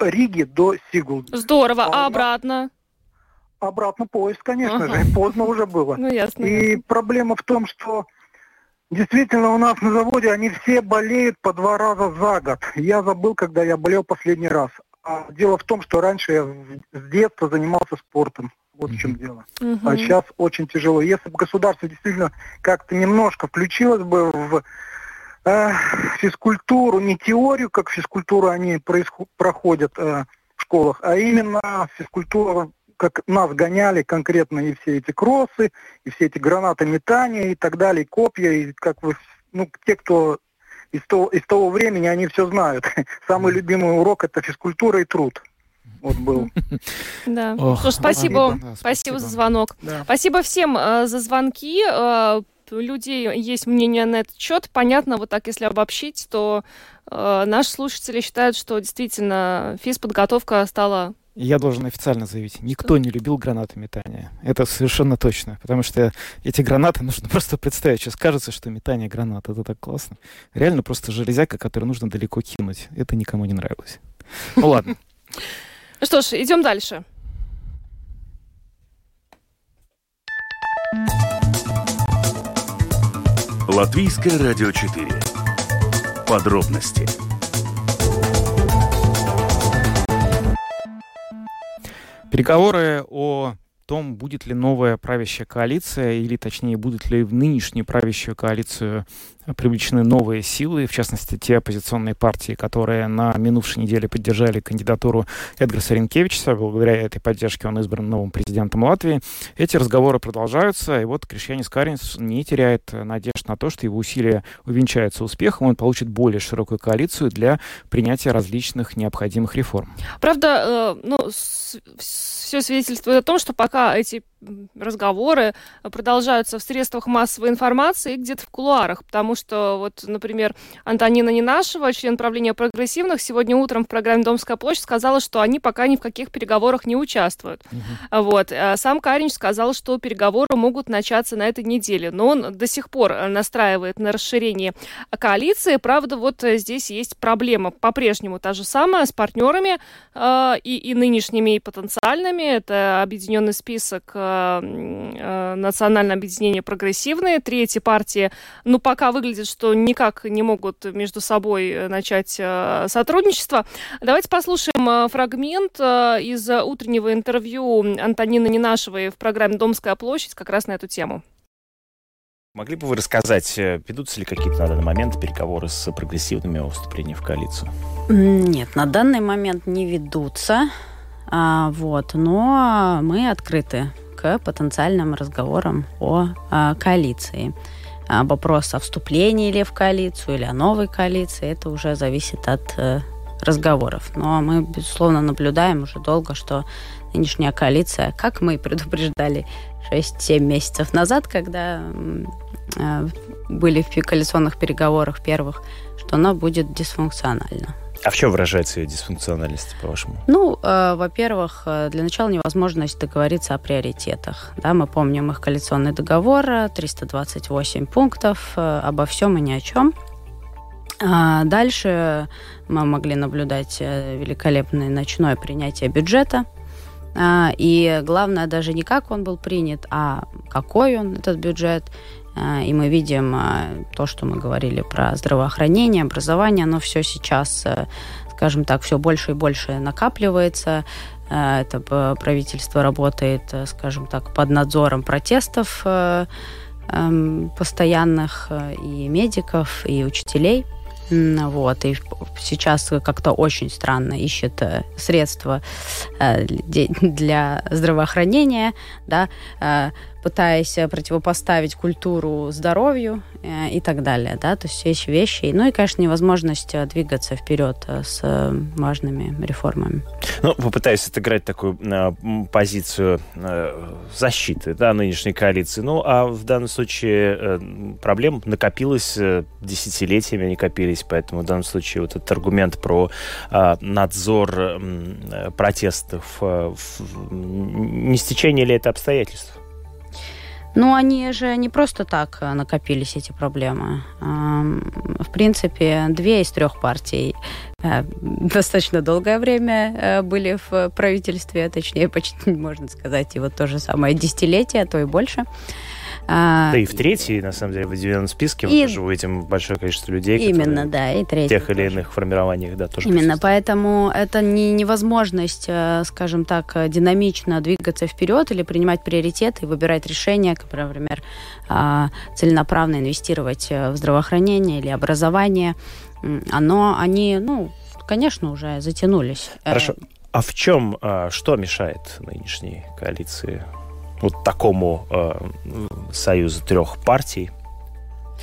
M: Риги до Сигулда.
D: Здорово, а, а обратно?
M: Обратно поезд, конечно ага. же, поздно уже было.
D: Ну, ясно.
M: И проблема в том, что Действительно, у нас на заводе они все болеют по два раза за год. Я забыл, когда я болел последний раз. А дело в том, что раньше я с детства занимался спортом. Вот в чем дело. А сейчас очень тяжело. Если бы государство действительно как-то немножко включилось бы в э, физкультуру, не теорию, как физкультуру они проходят э, в школах, а именно физкультуру, как нас гоняли конкретно и все эти кроссы, и все эти гранаты метания и так далее, и копья, и как вы, ну, те, кто из того, из того времени они все знают. Самый любимый урок это физкультура и труд. Вот был.
D: Да. Ох, Слушай, спасибо. Спасибо. за звонок. Спасибо всем э, за звонки. Э, людей есть мнение на этот счет. Понятно, вот так, если обобщить, то э, наши слушатели считают, что действительно физподготовка стала
E: я должен официально заявить, никто не любил гранатометание. Это совершенно точно, потому что эти гранаты нужно просто представить. Сейчас кажется, что метание гранат, это так классно. Реально просто железяка, которую нужно далеко кинуть. Это никому не нравилось. Ну ладно.
D: Что ж, идем дальше.
C: Латвийское радио 4. Подробности
E: Переговоры о том, будет ли новая правящая коалиция, или точнее, будут ли в нынешнюю правящую коалицию привлечены новые силы, в частности, те оппозиционные партии, которые на минувшей неделе поддержали кандидатуру Эдгара Ренкевича. Благодаря этой поддержке он избран новым президентом Латвии. Эти разговоры продолжаются, и вот Кришьянис Каринс не теряет надежд на то, что его усилия увенчаются успехом, он получит более широкую коалицию для принятия различных необходимых реформ.
D: Правда, э, ну, все свидетельствует о том, что пока эти разговоры продолжаются в средствах массовой информации и где-то в кулуарах, потому что вот, например, Антонина Ненашева, член правления прогрессивных, сегодня утром в программе «Домская площадь» сказала, что они пока ни в каких переговорах не участвуют. Uh-huh. Вот. А сам Каринч сказал, что переговоры могут начаться на этой неделе, но он до сих пор настраивает на расширение коалиции. Правда, вот здесь есть проблема по-прежнему та же самая с партнерами э, и, и нынешними, и потенциальными. Это объединенный список э, Э, национальное объединение прогрессивные. Третья партия, ну, пока выглядит, что никак не могут между собой э, начать сотрудничество. Давайте послушаем фрагмент из утреннего интервью Антонины Ненашевой в программе «Домская площадь» как раз на эту тему.
O: Могли бы вы рассказать, ведутся ли какие-то на данный момент переговоры с прогрессивными о вступлении в коалицию?
P: Нет, на данный момент не ведутся. А, вот, но мы открыты к потенциальным разговорам о а, коалиции. Вопрос о вступлении ли в коалицию или о новой коалиции, это уже зависит от э, разговоров. Но мы, безусловно, наблюдаем уже долго, что нынешняя коалиция, как мы и предупреждали 6-7 месяцев назад, когда э, были в коалиционных переговорах первых, что она будет дисфункциональна.
O: А в чем выражается ее дисфункциональность, по-вашему?
P: Ну, э, во-первых, э, для начала невозможность договориться о приоритетах. Да, мы помним их коалиционный договор, 328 пунктов, э, обо всем и ни о чем. А дальше мы могли наблюдать э, великолепное ночное принятие бюджета. А, и главное даже не как он был принят, а какой он, этот бюджет. А, и мы видим то, что мы говорили про здравоохранение, образование, оно все сейчас, э, скажем так, все больше и больше накапливается. Э, это правительство работает, скажем так, под надзором протестов эм, постоянных и медиков, и учителей – вот, и сейчас как-то очень странно ищет э, средства э, для здравоохранения, да, э, пытаясь противопоставить культуру здоровью э, и так далее, да, то есть есть вещи. Ну и, конечно, невозможность э, двигаться вперед э, с важными реформами.
O: Ну, попытаюсь отыграть такую э, позицию э, защиты, да, нынешней коалиции. Ну, а в данном случае э, проблем накопилось э, десятилетиями, они копились, поэтому в данном случае вот этот аргумент про э, надзор э, протестов, э, не стечение ли это обстоятельств?
P: Ну, они же не просто так э, накопились, эти проблемы. В принципе, две из трех партий э, достаточно долгое время э, были в правительстве, точнее, почти, можно сказать, и вот то же самое десятилетие, а то и больше.
O: А, да и в третьей, на самом деле, в определенном списке и... мы тоже увидим большое количество людей,
P: Именно, да, и третий.
O: В тех или иных формированиях, да, тоже
P: Именно, поэтому это не невозможность, э, скажем так, динамично двигаться вперед или принимать приоритеты и выбирать решения, как, например, а, целенаправно инвестировать э, в здравоохранение или образование. Оно, они, ну, конечно, уже затянулись.
O: Э, Хорошо. А в чем, а, что мешает нынешней коалиции вот такому э, союзу трех партий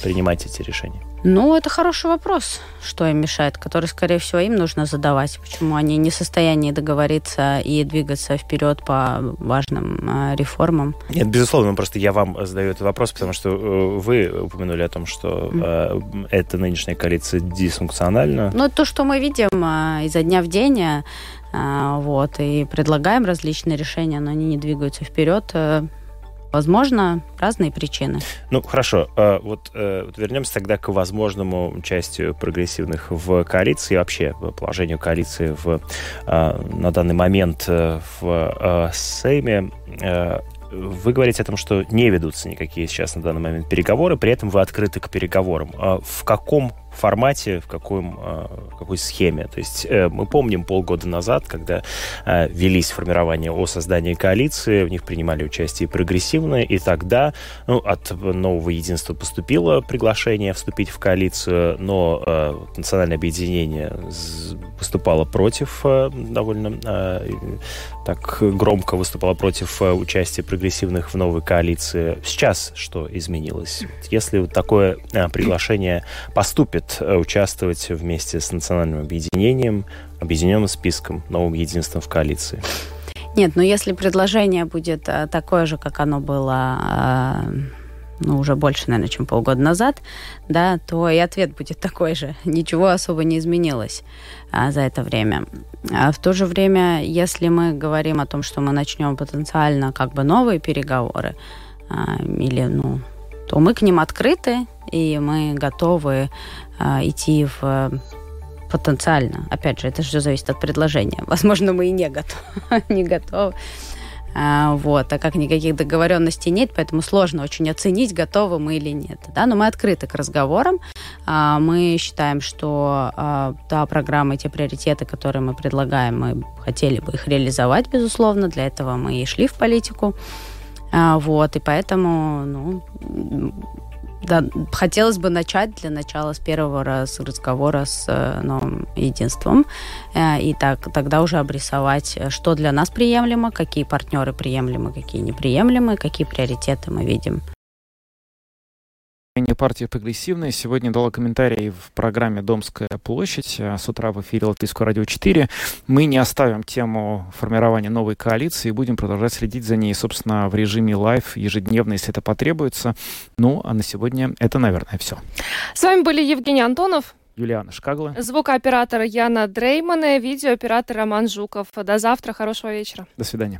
O: принимать эти решения?
P: Ну, это хороший вопрос, что им мешает, который, скорее всего, им нужно задавать. Почему они не в состоянии договориться и двигаться вперед по важным э, реформам?
O: Нет, безусловно, просто я вам задаю этот вопрос, потому что э, вы упомянули о том, что э, эта нынешняя коалиция дисфункциональна.
P: Ну, то, что мы видим изо дня в день, вот, и предлагаем различные решения, но они не двигаются вперед. Э, возможно, разные причины.
O: Ну, хорошо. А, вот, э, вот вернемся тогда к возможному участию прогрессивных в коалиции, вообще положению коалиции в, а, на данный момент э, в Сейме. Вы говорите о том, что не ведутся никакие сейчас на данный момент переговоры, при этом вы открыты к переговорам. В каком формате, в, каком, э, в какой схеме. То есть э, мы помним полгода назад, когда э, велись формирование о создании коалиции, в них принимали участие прогрессивные, и тогда ну, от нового единства поступило приглашение вступить в коалицию, но национальное объединение выступало против довольно так громко выступала против участия прогрессивных в новой коалиции. Сейчас что изменилось? Если такое приглашение поступит э, участвовать вместе с национальным объединением, объединенным списком, новым единством в коалиции?
P: Нет, но если предложение будет э, такое же, как оно было э, ну, уже больше, наверное, чем полгода назад, да, то и ответ будет такой же. Ничего особо не изменилось а, за это время. А в то же время, если мы говорим о том, что мы начнем потенциально как бы новые переговоры, а, или, ну, то мы к ним открыты, и мы готовы а, идти в потенциально. Опять же, это все зависит от предложения. Возможно, мы и не готовы. не готовы. А, вот, так как никаких договоренностей нет, поэтому сложно очень оценить, готовы мы или нет. Да? Но мы открыты к разговорам. А, мы считаем, что а, та программа, те приоритеты, которые мы предлагаем, мы хотели бы их реализовать, безусловно. Для этого мы и шли в политику. А, вот, и поэтому, ну, Да, хотелось бы начать для начала с первого раз разговора с э, новым единством. Э, и так, тогда уже обрисовать, что для нас приемлемо, какие партнеры приемлемы, какие неприемлемы, какие приоритеты мы видим
E: партия прогрессивная сегодня дала комментарий в программе «Домская площадь» а с утра в эфире Латвийского радио 4. Мы не оставим тему формирования новой коалиции и будем продолжать следить за ней, собственно, в режиме live ежедневно, если это потребуется. Ну, а на сегодня это, наверное, все.
D: С вами были Евгений Антонов.
E: Юлиана Шкагла.
D: Звукооператор Яна Дреймана, видеооператор Роман Жуков. До завтра, хорошего вечера.
E: До свидания.